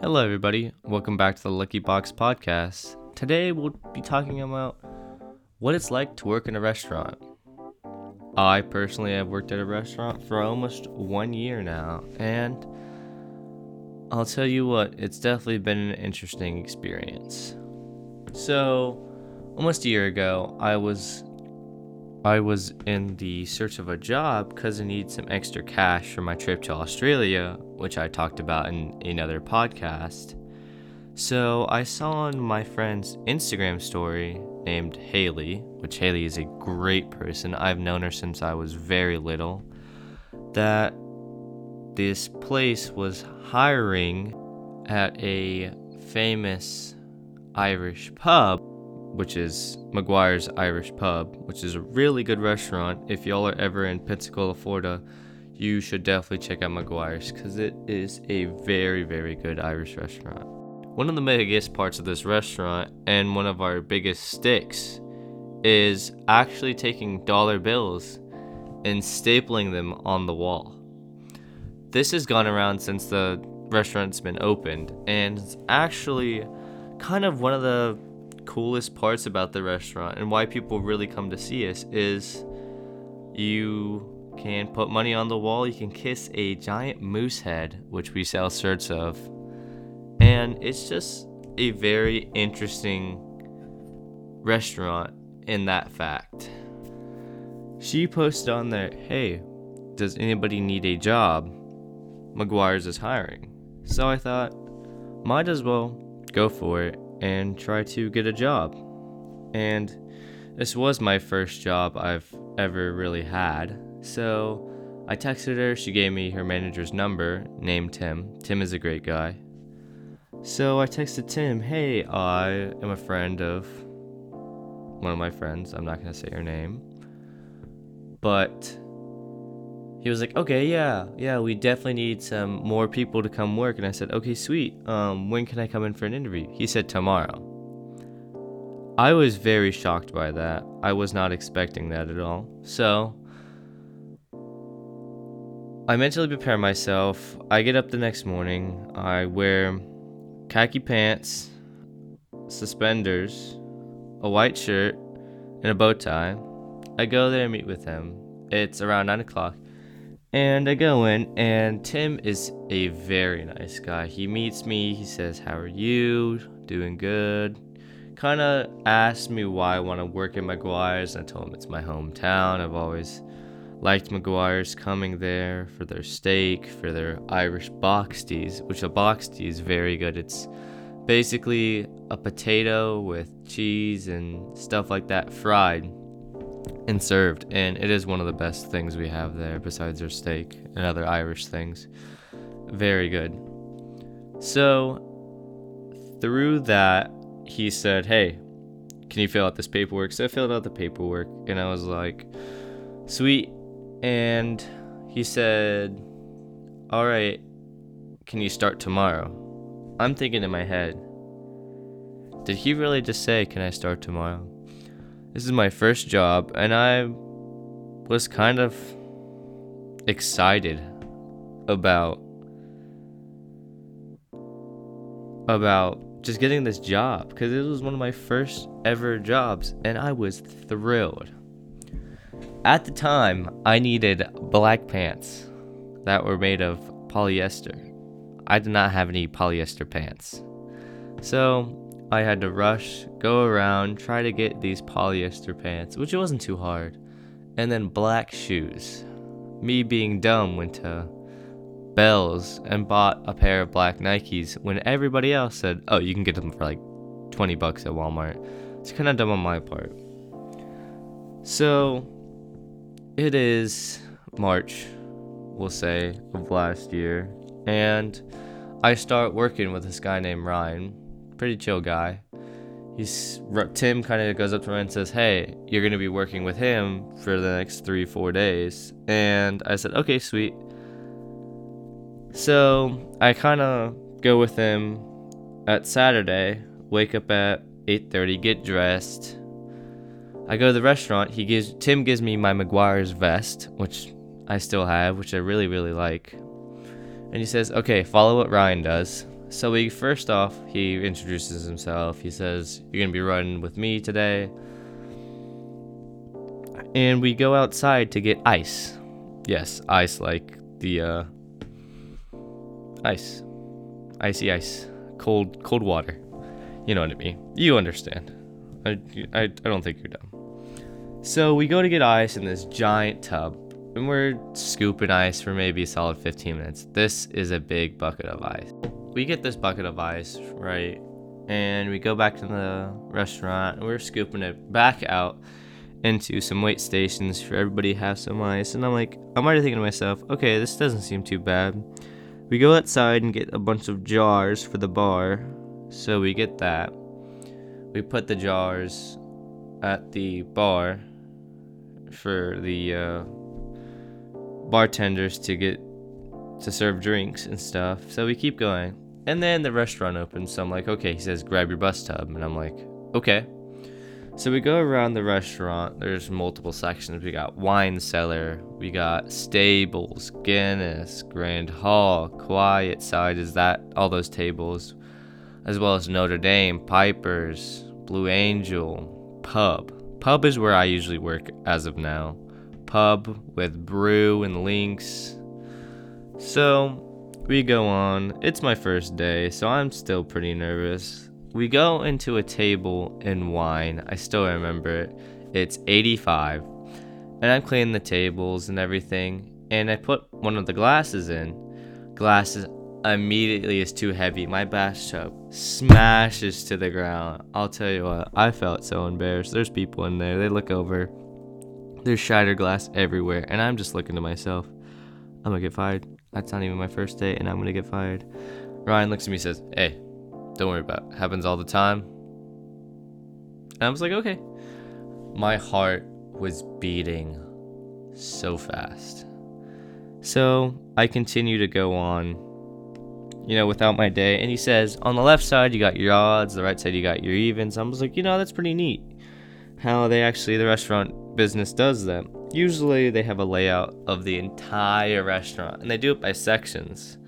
Hello, everybody. Welcome back to the Lucky Box Podcast. Today, we'll be talking about what it's like to work in a restaurant. I personally have worked at a restaurant for almost one year now, and I'll tell you what, it's definitely been an interesting experience. So, almost a year ago, I was I was in the search of a job because I need some extra cash for my trip to Australia, which I talked about in another podcast. So I saw on my friend's Instagram story named Haley, which Haley is a great person. I've known her since I was very little, that this place was hiring at a famous Irish pub which is McGuire's Irish Pub, which is a really good restaurant. If y'all are ever in Pensacola, Florida, you should definitely check out McGuire's because it is a very, very good Irish restaurant. One of the biggest parts of this restaurant and one of our biggest sticks is actually taking dollar bills and stapling them on the wall. This has gone around since the restaurant's been opened, and it's actually kind of one of the coolest parts about the restaurant and why people really come to see us is you can put money on the wall, you can kiss a giant moose head, which we sell shirts of. And it's just a very interesting restaurant in that fact. She posted on there, hey, does anybody need a job? McGuire's is hiring. So I thought, might as well go for it and try to get a job. And this was my first job I've ever really had. So I texted her, she gave me her manager's number, named Tim. Tim is a great guy. So I texted Tim, hey, I am a friend of one of my friends. I'm not to say her name. But he was like, okay, yeah, yeah, we definitely need some more people to come work. And I said, okay, sweet. Um, when can I come in for an interview? He said tomorrow. I was very shocked by that. I was not expecting that at all. So I mentally prepare myself. I get up the next morning. I wear khaki pants, suspenders, a white shirt, and a bow tie. I go there and meet with him. It's around 9 o'clock. And I go in, and Tim is a very nice guy. He meets me, he says, How are you? Doing good. Kind of asks me why I want to work at McGuire's. I told him it's my hometown. I've always liked McGuire's coming there for their steak, for their Irish boxties, which a boxty is very good. It's basically a potato with cheese and stuff like that fried and served, and it is one of the best things we have there besides our steak and other Irish things. Very good. So, through that, he said, Hey, can you fill out this paperwork? So I filled out the paperwork, and I was like, Sweet. And he said, All right, can you start tomorrow? I'm thinking in my head, did he really just say, Can I start tomorrow? This is my first job, and I was kind of excited about about just getting this job because it was one of my first ever jobs and I was thrilled. At the time, I needed black pants that were made of polyester. I did not have any polyester pants. So, I had to rush, go around, try to get these polyester pants, which it wasn't too hard, and then black shoes. Me being dumb went to Bells and bought a pair of black Nikes when everybody else said, "Oh, you can get them for like 20 bucks at Walmart." It's kind of dumb on my part. So, it is March, we'll say, of last year, and I start working with this guy named Ryan pretty chill guy. He's Tim kind of goes up to me and says, "Hey, you're gonna be working with him for the next three, four days." And I said, "Okay, sweet." So I kind of go with him at Saturday. Wake up at 8:30, get dressed. I go to the restaurant. He gives Tim gives me my McGuire's vest, which I still have, which I really really like. And he says, "Okay, follow what Ryan does." So we first off, he introduces himself. He says, "You're gonna be running with me today," and we go outside to get ice. Yes, ice like the uh, ice, icy ice, cold cold water. You know what I mean. You understand. I, I, I don't think you're dumb. So we go to get ice in this giant tub, and we're scooping ice for maybe a solid 15 minutes. This is a big bucket of ice. We get this bucket of ice, right? And we go back to the restaurant, and we're scooping it back out into some wait stations for everybody to have some ice. And I'm like, I'm already thinking to myself, okay, this doesn't seem too bad. We go outside and get a bunch of jars for the bar. So we get that. We put the jars at the bar for the uh, bartenders to get to serve drinks and stuff. So we keep going. And then the restaurant opens. So I'm like, okay, he says, grab your bus tub. And I'm like, okay. So we go around the restaurant. There's multiple sections. We got wine cellar, we got stables, Guinness, Grand Hall, quiet side is that all those tables, as well as Notre Dame, Pipers, Blue Angel, pub. Pub is where I usually work as of now. Pub with brew and links. So we go on. It's my first day, so I'm still pretty nervous. We go into a table in wine. I still remember it. It's 85. And I'm cleaning the tables and everything. And I put one of the glasses in. Glasses immediately is too heavy. My bus tub smashes to the ground. I'll tell you what, I felt so embarrassed. There's people in there. They look over. There's shattered glass everywhere. And I'm just looking to myself. I'm gonna get fired. That's not even my first day, and I'm gonna get fired. Ryan looks at me and says, Hey, don't worry about it. Happens all the time. And I was like, okay. My heart was beating so fast. So I continue to go on, you know, without my day. And he says, on the left side, you got your odds, the right side, you got your evens. I was like, you know, that's pretty neat how they actually, the restaurant business does that. Usually they have a layout of the entire restaurant and they do it by sections.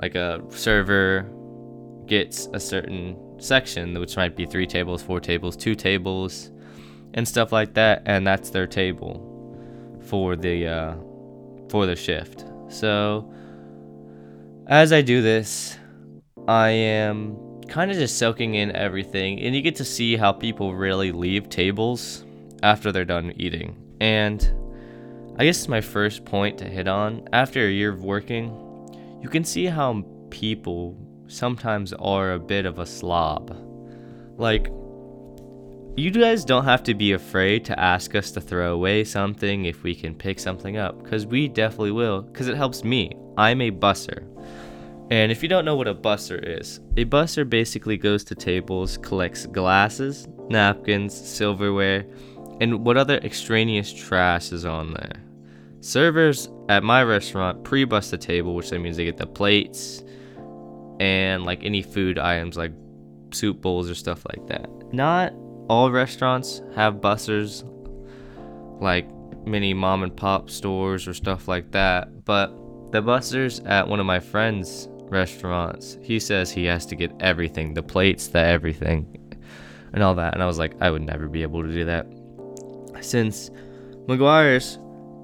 Like a server gets a certain section, which might be three tables, four tables, two tables, and stuff like that, and that's their table for the uh, for the shift. So as I do this, I am kind of just soaking in everything, and you get to see how people really leave tables after they're done eating. And I guess my first point to hit on after a year of working, you can see how people sometimes are a bit of a slob. Like, you guys don't have to be afraid to ask us to throw away something if we can pick something up, because we definitely will, because it helps me. I'm a busser. And if you don't know what a busser is, a busser basically goes to tables, collects glasses, napkins, silverware, and what other extraneous trash is on there. Servers at my restaurant pre bust the table, which that means they get the plates, and like any food items like soup bowls or stuff like that. Not all restaurants have bussers like many mom and pop stores or stuff like that, but the bussers at one of my friends' restaurants, he says he has to get everything, the plates, the everything, and all that. And I was like, I would never be able to do that. Since McGuire's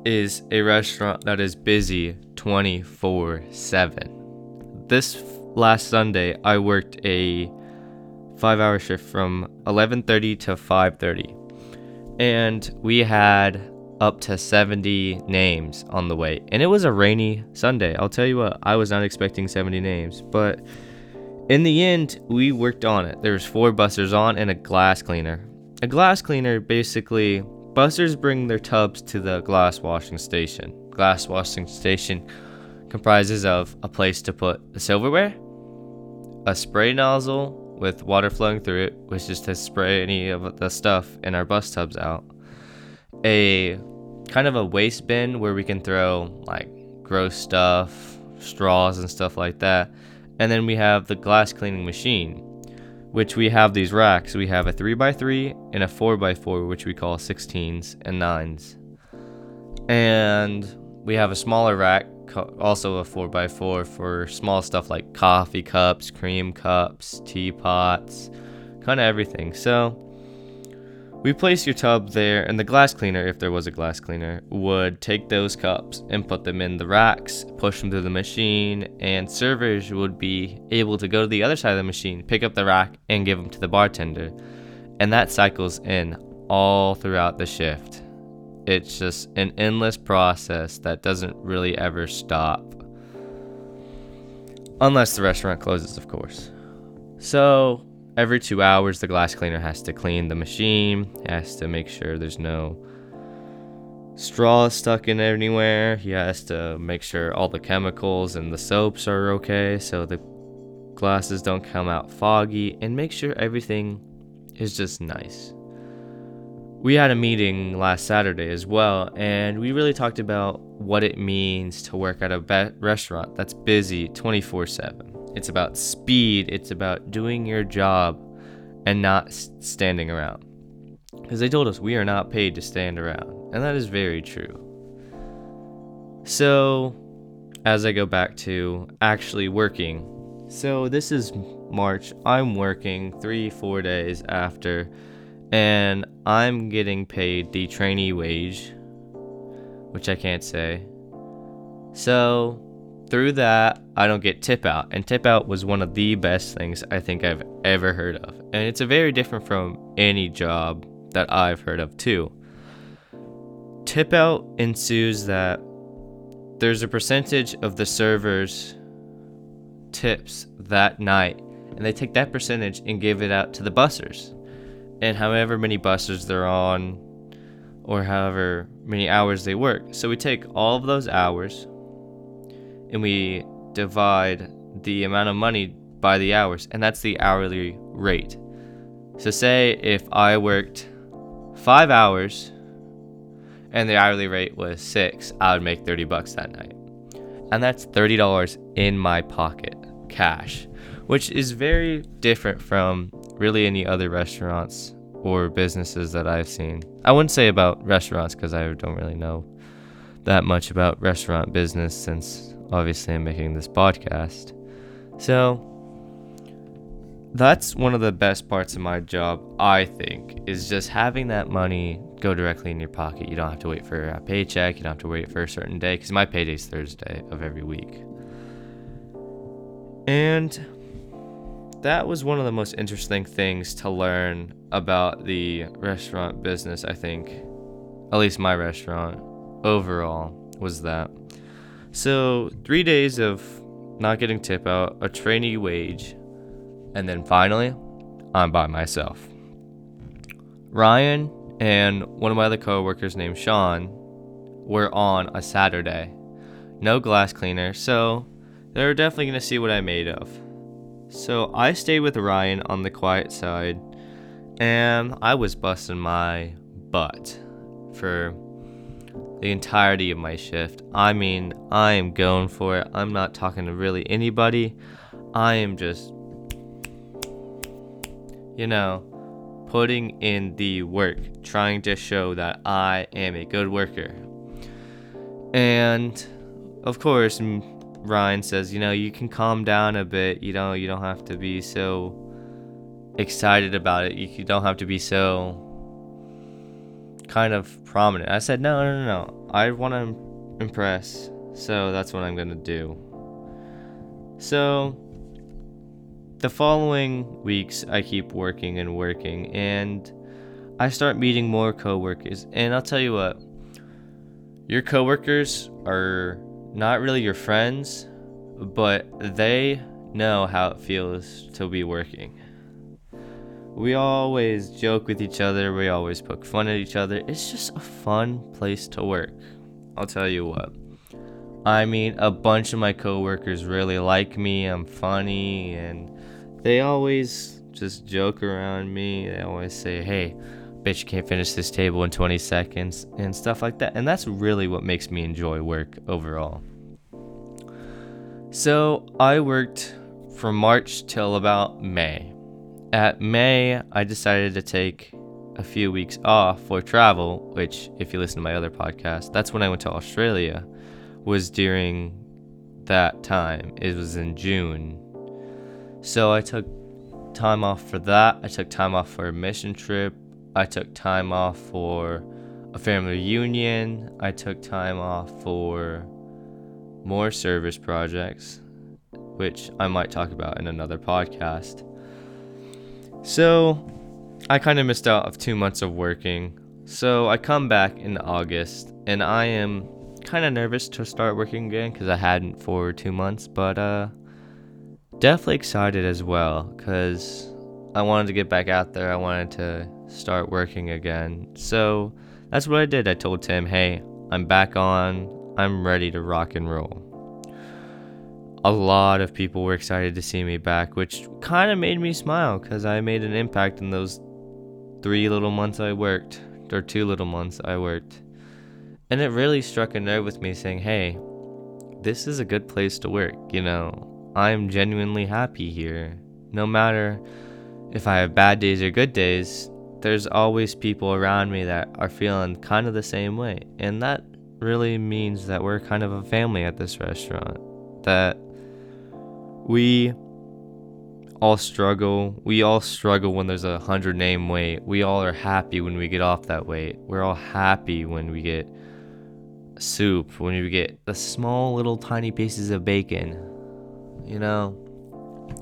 is a restaurant that is busy 24 7. This last Sunday, I worked a five hour shift from 11:30 to 5:30, and we had up to 70 names on the way. And it was a rainy Sunday. I'll tell you what, I was not expecting 70 names, but in the end, we worked on it. There was four busters on and a glass cleaner. A glass cleaner basically busters bring their tubs to the glass washing station. Glass washing station comprises of a place to put the silverware, a spray nozzle with water flowing through it, which is to spray any of the stuff in our bus tubs out, a kind of a waste bin where we can throw like gross stuff, straws, and stuff like that. And then we have the glass cleaning machine, which we have these racks. We have a 3x3 and a 4x4, which we call 16s and 9s. And we have a smaller rack also a 4x4 for small stuff like coffee cups, cream cups, teapots, kind of everything. So we place your tub there, and the glass cleaner, if there was a glass cleaner, would take those cups and put them in the racks, push them through the machine, and servers would be able to go to the other side of the machine, pick up the rack, and give them to the bartender. And that cycles in all throughout the shift. It's just an endless process that doesn't really ever stop. Unless the restaurant closes, of course. So, every two hours, the glass cleaner has to clean the machine, has to make sure there's no straw stuck in anywhere. He has to make sure all the chemicals and the soaps are okay so the glasses don't come out foggy, and make sure everything is just nice we had a meeting last Saturday as well, and we really talked about what it means to work at a be- restaurant that's busy 24 7. It's about speed, it's about doing your job and not standing around. Because they told us we are not paid to stand around, and that is very true. So, as I go back to actually working, so this is March, I'm working three, four days after and I'm getting paid the trainee wage, which I can't say. So, through that, I don't get tip out, and tip out was one of the best things I think I've ever heard of. And it's a very different from any job that I've heard of, too. Tip out ensues that there's a percentage of the server's tips that night, and they take that percentage and give it out to the bussers and however many buses they're on or however many hours they work. So we take all of those hours and we divide the amount of money by the hours, and that's the hourly rate. So, say if I worked five hours and the hourly rate was six, I would make 30 bucks that night. And that's $30 in my pocket, cash, which is very different from really any other restaurants or businesses that I've seen. I wouldn't say about restaurants because I don't really know that much about restaurant business since obviously I'm making this podcast. So that's one of the best parts of my job, I think, is just having that money go directly in your pocket. You don't have to wait for a paycheck, you don't have to wait for a certain day because my payday's Thursday of every week. And that was one of the most interesting things to learn about the restaurant business, I think. At least my restaurant overall was that. So, three days of not getting tip out, a trainee wage, and then finally, I'm by myself. Ryan and one of my other coworkers named Sean were on a Saturday. No glass cleaner, so they're definitely going to see what I made of. So I stayed with Ryan on the quiet side, and I was busting my butt for the entirety of my shift. I mean, I am going for it. I'm not talking to really anybody. I am just, you know, putting in the work, trying to show that I am a good worker. And of course, Ryan says, you know, you can calm down a bit. You know, you don't have to be so excited about it. You don't have to be so kind of prominent. I said, no, no, no, no. I want to impress. So that's what I'm going to do. So the following weeks, I keep working and working, and I start meeting more coworkers. And I'll tell you what, your coworkers are not really your friends, but they know how it feels to be working. We always joke with each other, we always poke fun at each other. It's just a fun place to work. I'll tell you what. I mean, a bunch of my coworkers really like me. I'm funny and they always just joke around me. They always say, "Hey, bitch, you can't finish this table in 20 seconds and stuff like that. And that's really what makes me enjoy work overall. So I worked from March till about May. At May, I decided to take a few weeks off for travel, which, if you listen to my other podcast, that's when I went to Australia, was during that time. It was in June. So I took time off for that. I took time off for a mission trip. I took time off for a family reunion. I took time off for more service projects, which I might talk about in another podcast. So I kind of missed out of two months of working. So I come back in August and I am kind of nervous to start working again because I hadn't for two months, but uh, definitely excited as well because I wanted to get back out there. I wanted to start working again. So that's what I did. I told Tim, hey, I'm back on. I'm ready to rock and roll. A lot of people were excited to see me back, which kind of made me smile because I made an impact in those three little months I worked, or two little months I worked. And it really struck a nerve with me saying, hey, this is a good place to work. You know, I'm genuinely happy here. No matter if I have bad days or good days, there's always people around me that are feeling kind of the same way. And that really means that we're kind of a family at this restaurant. That we all struggle. We all struggle when there's a hundred name wait. We all are happy when we get off that wait. We're all happy when we get soup, when we get the small little tiny pieces of bacon. You know,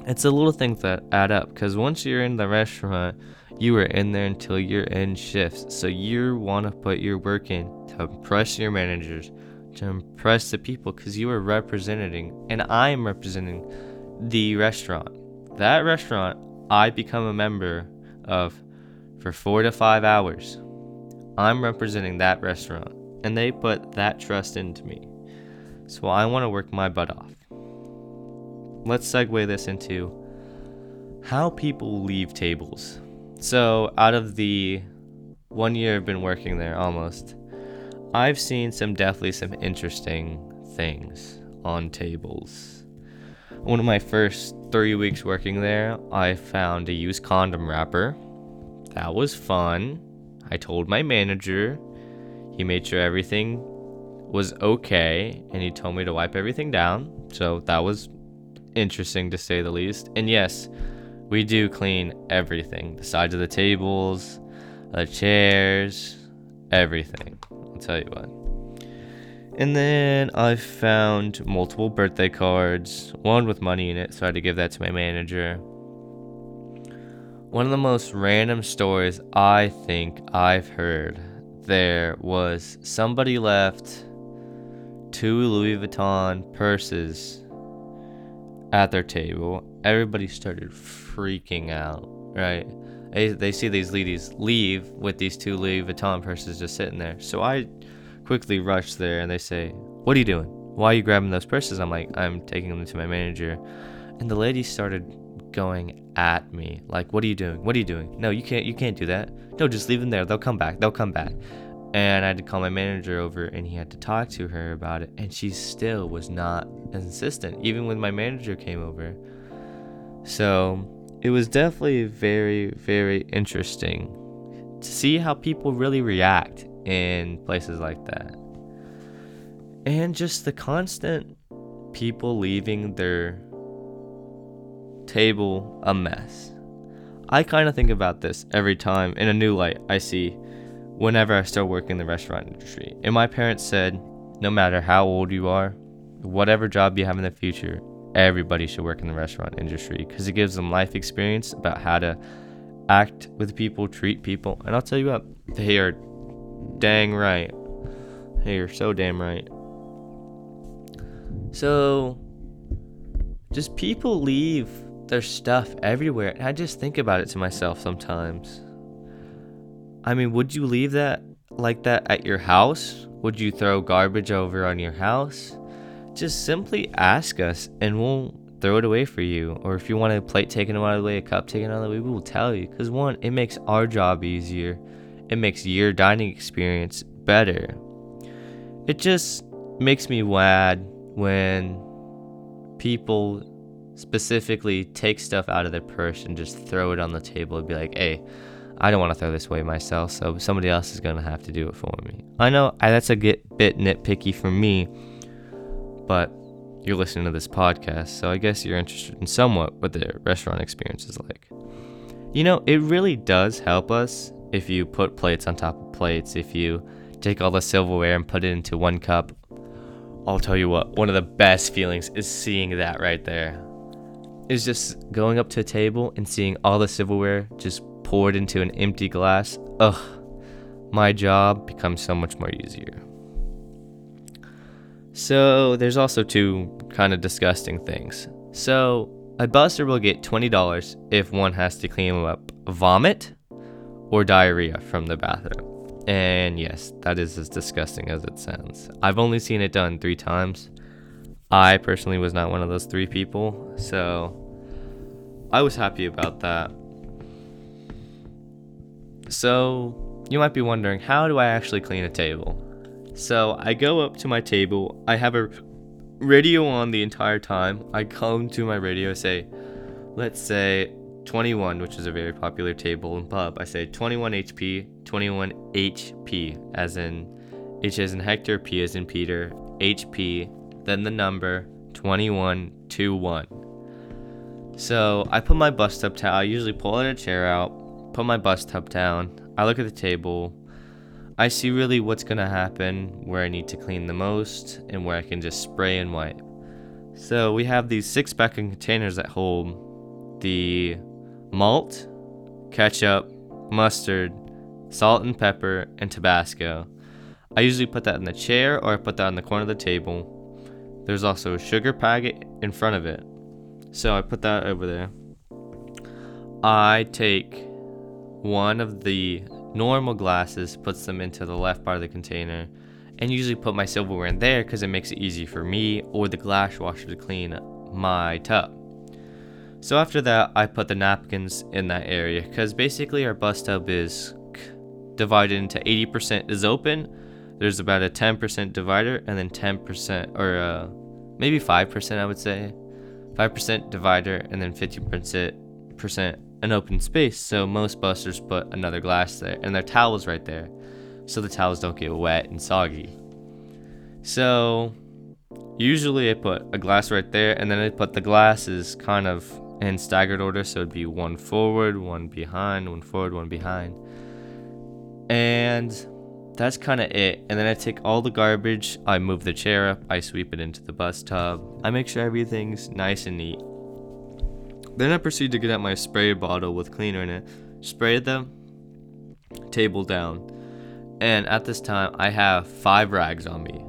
it's the little things that add up because once you're in the restaurant, you are in there until you're in shifts. So you want to put your work in to impress your managers, to impress the people because you are representing, and I am representing the restaurant. That restaurant, I become a member of for four to five hours. I'm representing that restaurant and they put that trust into me. So I want to work my butt off. Let's segue this into how people leave tables. So, out of the one year I've been working there almost, I've seen some definitely some interesting things on tables. One of my first three weeks working there, I found a used condom wrapper. That was fun. I told my manager he made sure everything was okay and he told me to wipe everything down. So that was interesting to say the least. And yes, we do clean everything the sides of the tables, the chairs, everything. I'll tell you what. And then I found multiple birthday cards, one with money in it, so I had to give that to my manager. One of the most random stories I think I've heard there was somebody left two Louis Vuitton purses at their table. Everybody started freaking out, right? They, they see these ladies leave with these two Louis Vuitton purses just sitting there. So I quickly rush there and they say, What are you doing? Why are you grabbing those purses? I'm like, I'm taking them to my manager. And the lady started going at me like what are you doing? What are you doing? No you can't you can't do that. No just leave them there. They'll come back. They'll come back. And i had to call my manager over and he had to talk to her about it. And she still was not insistent even when my manager came over. So it was definitely very very interesting to see how people really react in places like that and just the constant people leaving their table a mess. I kind of think about this every time in a new light I see whenever I start working in the restaurant industry. And my parents said, no matter how old you are, whatever job you have in the future, everybody should work in the restaurant industry because it gives them life experience about how to act with people, treat people. And I'll tell you what, they are dang right. Hey, you're so damn right. So, just people leave their stuff everywhere. And I just think about it to myself sometimes. I mean, would you leave that like that at your house? Would you throw garbage over on your house? Just simply ask us and we'll throw it away for you. Or if you want a plate taken out of the way, a cup taken out of the way, we will tell you. Because one, it makes our job easier, it makes your dining experience better. It just makes me mad when people specifically take stuff out of their purse and just throw it on the table and be like, hey, I don't want to throw this away myself, so somebody else is going to have to do it for me. I know that's a bit nitpicky for me, but you're listening to this podcast, so I guess you're interested in somewhat what the restaurant experience is like. You know, it really does help us if you put plates on top of plates, if you take all the silverware and put it into one cup. I'll tell you what, one of the best feelings is seeing that right there. Is just going up to a table and seeing all the silverware just poured into an empty glass. Ugh, my job becomes so much more easier. So, there's also two kind of disgusting things. So, a buster will get $20 if one has to clean up vomit or diarrhea from the bathroom. And yes, that is as disgusting as it sounds. I've only seen it done three times. I personally was not one of those three people, so I was happy about that. So, you might be wondering how do I actually clean a table? So, I go up to my table, I have a radio on the entire time. I come to my radio, say, let's say 21, which is a very popular table in pub. I say 21 HP, 21 HP, as in H as in Hector, P as in Peter, HP, then the number 2121. So I put my bus tub down. I usually pull out a chair out, put my bus tub down. I look at the table. I see really what's gonna happen, where I need to clean the most, and where I can just spray and wipe. So we have these six packing containers that hold the malt, ketchup, mustard, salt and pepper, and Tabasco. I usually put that in the chair or I put that on the corner of the table. There's also a sugar packet in front of it. So I put that over there. I take one of the normal glasses, puts them into the left part of the container, and usually put my silverware in there because it makes it easy for me or the glass washer to clean my tub. So after that, I put the napkins in that area because basically our bus tub is divided into 80% is open. There's about a 10% divider and then 10% or uh, maybe 5% I would say. 5% divider and then 50% an open space. So most busters put another glass there and their towels right there. So the towels don't get wet and soggy. So usually I put a glass right there and then I put the glasses kind of in staggered order. So it'd be one forward, one behind, one forward, one behind. And that's kind of it. And then I take all the garbage, I move the chair up, I sweep it into the bus tub, I make sure everything's nice and neat. Then I proceed to get out my spray bottle with cleaner in it, spray the table down. And at this time, I have five rags on me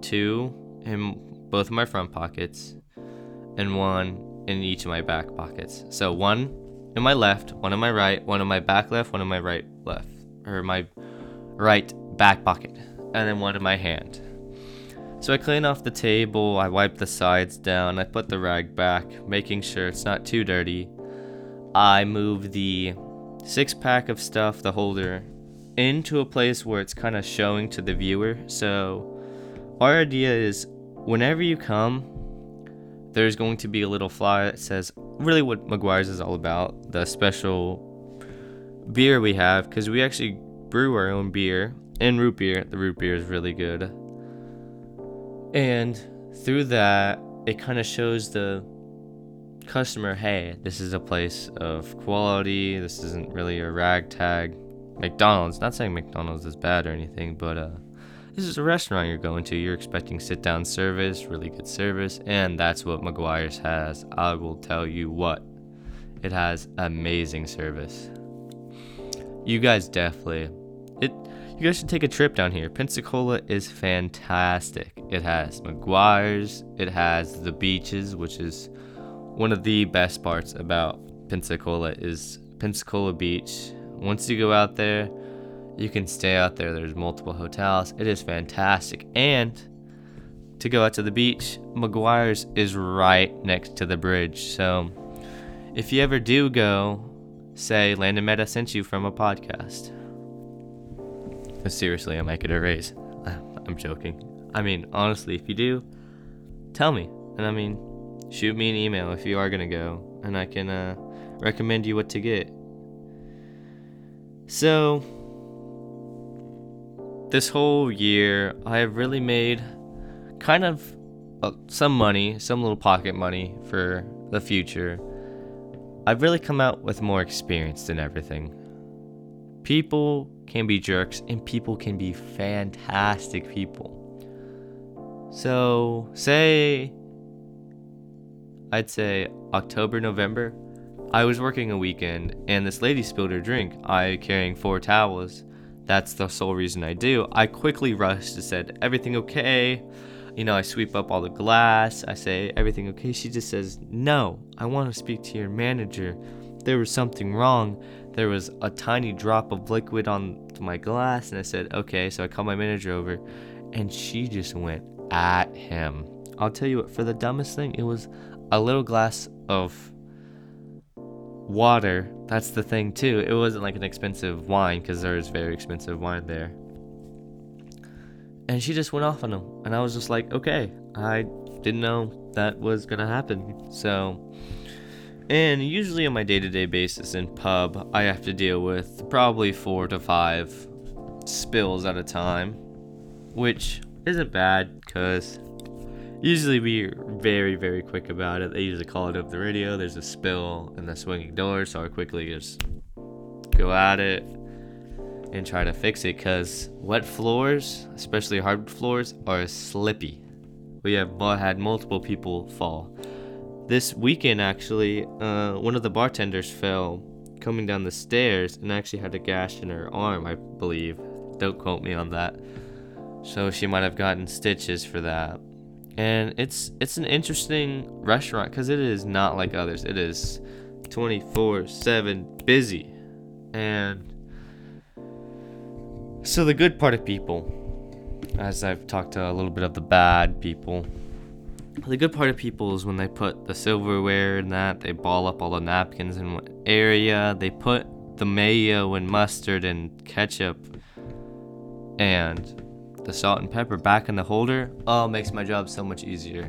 two in both of my front pockets, and one in each of my back pockets. So one in my left, one in my right, one in my back left, one in my right left, or my right back pocket, and then one in my hand. So I clean off the table, I wipe the sides down, I put the rag back, making sure it's not too dirty. I move the six pack of stuff, the holder, into a place where it's kind of showing to the viewer. So our idea is whenever you come, there's going to be a little flyer that says really what McGuire's is all about, the special beer we have, because we actually brew our own beer and root beer. The root beer is really good. And through that, it kind of shows the customer hey, this is a place of quality. This isn't really a ragtag McDonald's. Not saying McDonald's is bad or anything, but uh, this is a restaurant you're going to. You're expecting sit down service, really good service, and that's what McGuire's has. I will tell you what, it has amazing service. You guys definitely, it. You guys should take a trip down here. Pensacola is fantastic. It has McGuire's, it has the beaches, which is one of the best parts about Pensacola is Pensacola Beach. Once you go out there, you can stay out there. There's multiple hotels. It is fantastic. And to go out to the beach, McGuire's is right next to the bridge. So if you ever do go, say Landon Meta sent you from a podcast. But Seriously, I might get a raise. I'm joking. I mean, honestly, if you do, tell me. And I mean, shoot me an email if you are going to go, and I can uh, recommend you what to get. So, this whole year, I have really made kind of uh, some money, some little pocket money for the future, I've really come out with more experience than everything. People can be jerks and people can be fantastic people. So, say, I'd say October, November, I was working a weekend and this lady spilled her drink. I carrying four towels. That's the sole reason I do. I quickly rushed and said, Everything okay? You know, I sweep up all the glass. I say, Everything okay? She just says, No, I want to speak to your manager. There was something wrong. There was a tiny drop of liquid on my glass. And I said, Okay. So I called my manager over and she just went at him. I'll tell you what, for the dumbest thing, it was a little glass of water. That's the thing too. It wasn't like an expensive wine because there is very expensive wine there. And she just went off on him, and I was just like, okay, I didn't know that was gonna happen. So, and usually on my day-to-day basis in pub, I have to deal with probably four to five spills at a time, which isn't bad because usually we're very very quick about it. They usually call it over the radio. There's a spill in the swinging door so i quickly just go at it and try to fix it because wet floors especially hard floors are slippy. We have had multiple people fall. This weekend actually uh, one of the bartenders fell coming down the stairs and actually had a gash in her arm i believe. Don't quote me on that. So she might have gotten stitches for that and it's it's an interesting restaurant because it is not like others. It is 24/7 busy, and so the good part of people, as I've talked to a little bit of the bad people, the good part of people is when they put the silverware and that they ball up all the napkins in one area. They put the mayo and mustard and ketchup and the salt and pepper back in the holder, oh, makes my job so much easier.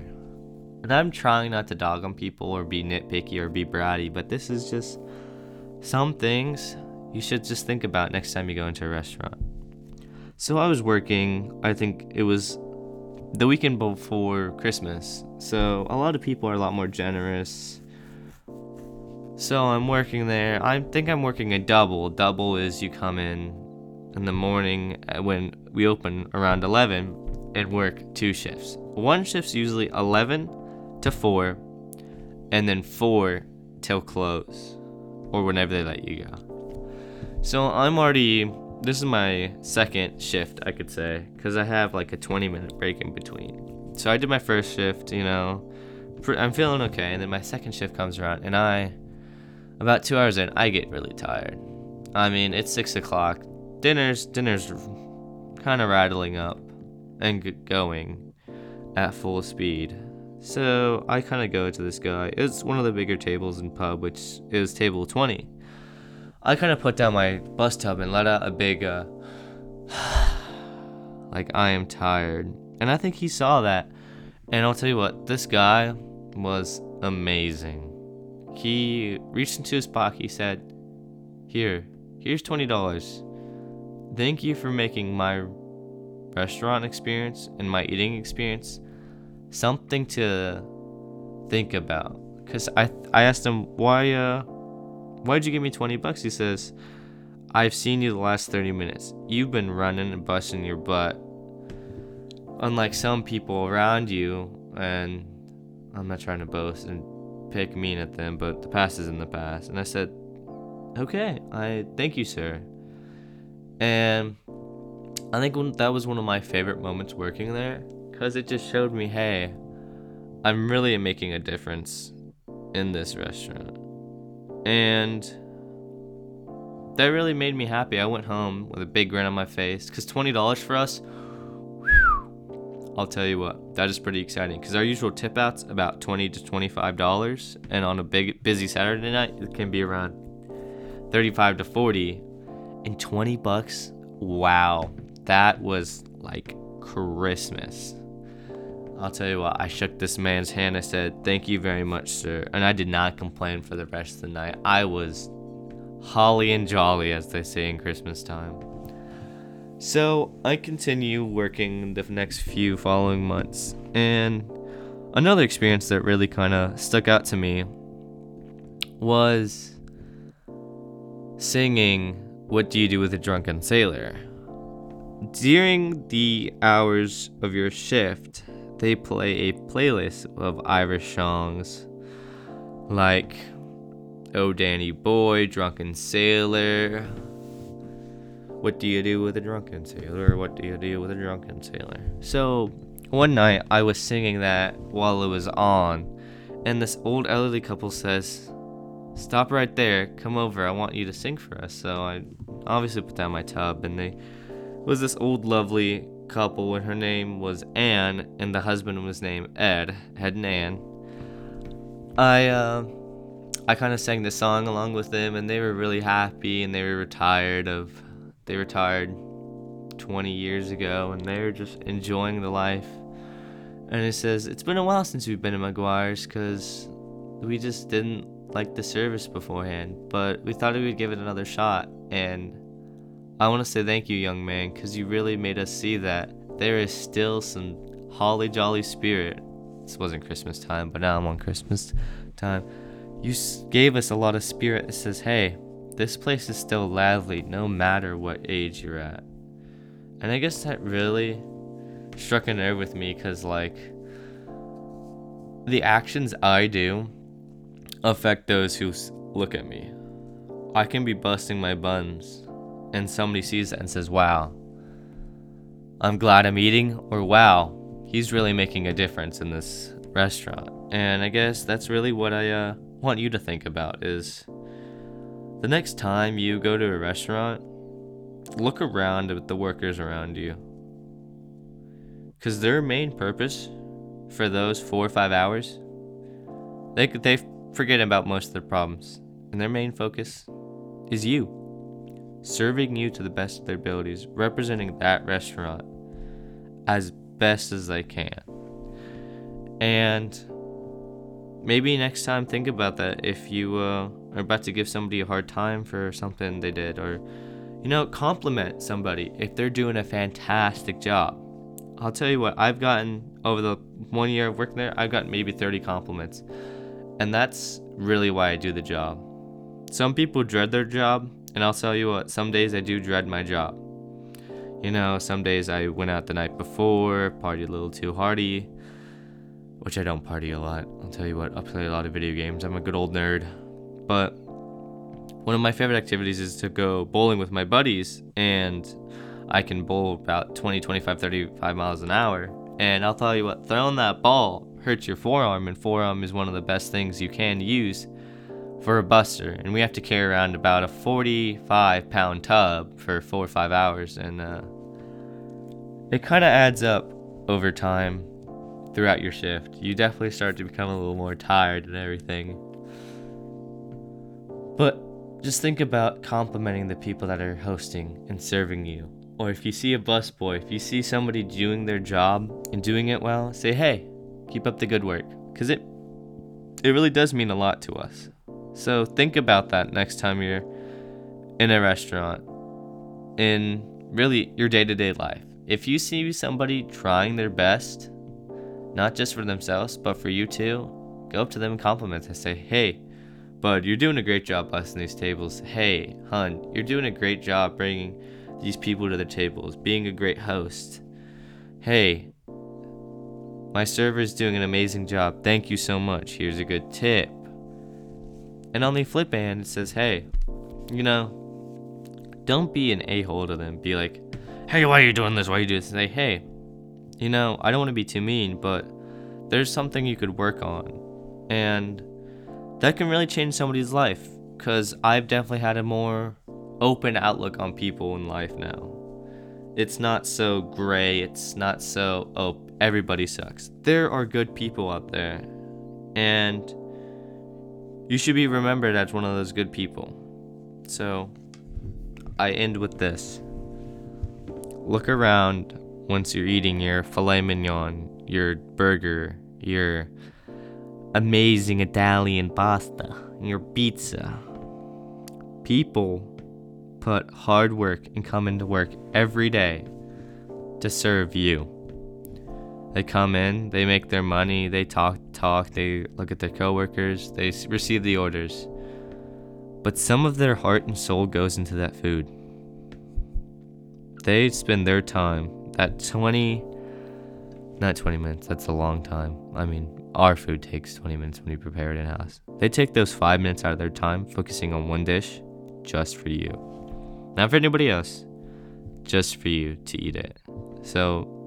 And I'm trying not to dog on people or be nitpicky or be bratty, but this is just some things you should just think about next time you go into a restaurant. So I was working, I think it was the weekend before Christmas. So a lot of people are a lot more generous. So I'm working there. I think I'm working a double. Double is you come in in the morning uh, when we open around 11 and work two shifts. One shift's usually 11 to 4 and then 4 till close or whenever they let you go. So I'm already this is my second shift, I could say, cuz I have like a 20 minute break in between. So I did my first shift, you know, I'm feeling okay, and then my second shift comes around, and I, about two hours in, I get really tired. I mean, it's six o'clock dinner's dinner's kind of rattling up and going at full speed. So I kind of go to this guy. It's one of the bigger tables in pub, which is table 20. I kind of put down my bus tub and let out a big, uh, like I am tired. And I think he saw that. And I'll tell you what, this guy was amazing. He reached into his pocket. He said, "Here, here's twenty dollars. Thank you for making my restaurant experience and my eating experience something to think about. Cause I I asked him why uh why'd you give me twenty bucks? He says, I've seen you the last thirty minutes. You've been running and busting your butt. Unlike some people around you, and I'm not trying to boast and pick mean at them, but the past is in the past. And I said, Okay, I thank you, sir. And I think that was one of my favorite moments working there because it just showed me, hey, I'm really making a difference in this restaurant. And that really made me happy. I went home with a big grin on my face because $20 for us, whew, I'll tell you what, that is pretty exciting because our usual tip out's about 20 to $25. And on a big busy Saturday night, it can be around 35 to 40 and 20 bucks. Wow, that was like Christmas. I'll tell you what, I shook this man's hand. I said, Thank you very much, sir. And I did not complain for the rest of the night. I was holly and jolly, as they say in Christmas time. So I continue working the next few following months. And another experience that really kind of stuck out to me was singing What Do You Do with a Drunken Sailor? During the hours of your shift, they play a playlist of Irish songs like Oh Danny Boy, Drunken Sailor. What do you do with a drunken sailor? What do you do with a drunken sailor? So, one night I was singing that while it was on, and this old elderly couple says, Stop right there, come over, I want you to sing for us. So I obviously put down my tub, and they was this old lovely couple, and her name was Anne, and the husband was named Ed, Ed and Anne. I, uh, I kind of sang the song along with them, and they were really happy, and they were retired of, they retired 20 years ago, and they were just enjoying the life. And it says it's been a while since we've been in McGuire's, cause we just didn't like the service beforehand, but we thought we would give it another shot. And I want to say thank you, young man, cause you really made us see that there is still some holly jolly spirit. This wasn't Christmas time, but now I'm on Christmas time. You gave us a lot of spirit that says, hey, this place is still lively no matter what age you're at. And I guess that really struck a nerve with me because, like, the actions I do affect those who look at me. I can be busting my buns, and somebody sees it and says, Wow, I'm glad I'm eating, or Wow, he's really making a difference in this restaurant. And I guess that's really what I uh, want you to think about is the next time you go to a restaurant, look around at the workers around you. Because their main purpose for those four or five hours, they, they forget about most of their problems. And their main focus is you. Serving you to the best of their abilities, representing that restaurant as best as they can. And maybe next time think about that if you uh, are about to give somebody a hard time for something they did or you know compliment somebody if they're doing a fantastic job i'll tell you what i've gotten over the one year of working there i've gotten maybe 30 compliments and that's really why i do the job some people dread their job and i'll tell you what some days i do dread my job you know some days i went out the night before party a little too hardy which I don't party a lot. I'll tell you what, I play a lot of video games. I'm a good old nerd. But one of my favorite activities is to go bowling with my buddies, and I can bowl about 20, 25, 35 miles an hour. And I'll tell you what, throwing that ball hurts your forearm, and forearm is one of the best things you can use for a buster. And we have to carry around about a 45 pound tub for four or five hours, and uh, it kind of adds up over time throughout your shift. You definitely start to become a little more tired and everything. But just think about complimenting the people that are hosting and serving you. Or if you see a busboy, if you see somebody doing their job and doing it well, say, "Hey, keep up the good work," because it it really does mean a lot to us. So think about that next time you're in a restaurant, in really your day-to-day life. If you see somebody trying their best not just for themselves, but for you too. Go up to them and compliment and say, hey, bud, you're doing a great job busting these tables. Hey, hun, you're doing a great job bringing these people to the tables, being a great host. Hey, my server is doing an amazing job. Thank you so much. Here's a good tip. And on the flip hand, it says, hey, you know, don't be an a hole to them. Be like, hey, why are you doing this? Why are you doing this? Say, hey, you know, I don't want to be too mean, but there's something you could work on. And that can really change somebody's life because I've definitely had a more open outlook on people in life now. It's not so gray, it's not so, oh, everybody sucks. There are good people out there. And you should be remembered as one of those good people. So, I end with this. Look around once you're eating your filet mignon, your burger, your amazing Italian pasta, your pizza. People put hard work and come into work every day to serve you. They come in, they make their money, they talk, talk, they look at their coworkers, they receive the orders. But some of their heart and soul goes into that food. They spend their time, that 20, not 20 minutes, that's a long time. I mean, our food takes 20 minutes when we prepare it in house. They take those five minutes out of their time focusing on one dish just for you. Not for anybody else, just for you to eat it. So,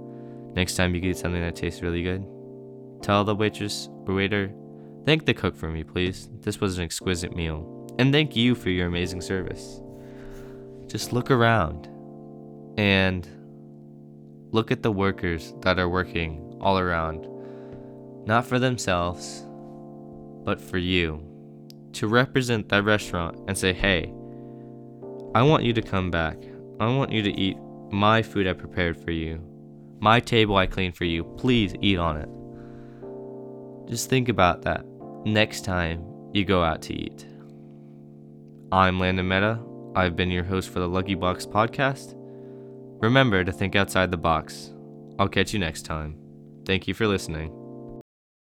next time you get something that tastes really good, tell the waitress or waiter, thank the cook for me, please. This was an exquisite meal. And thank you for your amazing service. Just look around and look at the workers that are working all around, not for themselves, but for you, to represent that restaurant and say, hey, I want you to come back. I want you to eat my food I prepared for you, my table I cleaned for you. Please eat on it. Just think about that next time you go out to eat. I'm Landon Meta. I've been your host for the Luck Box podcast. Remember to think outside the box. I'll catch you next time. Thank you for listening.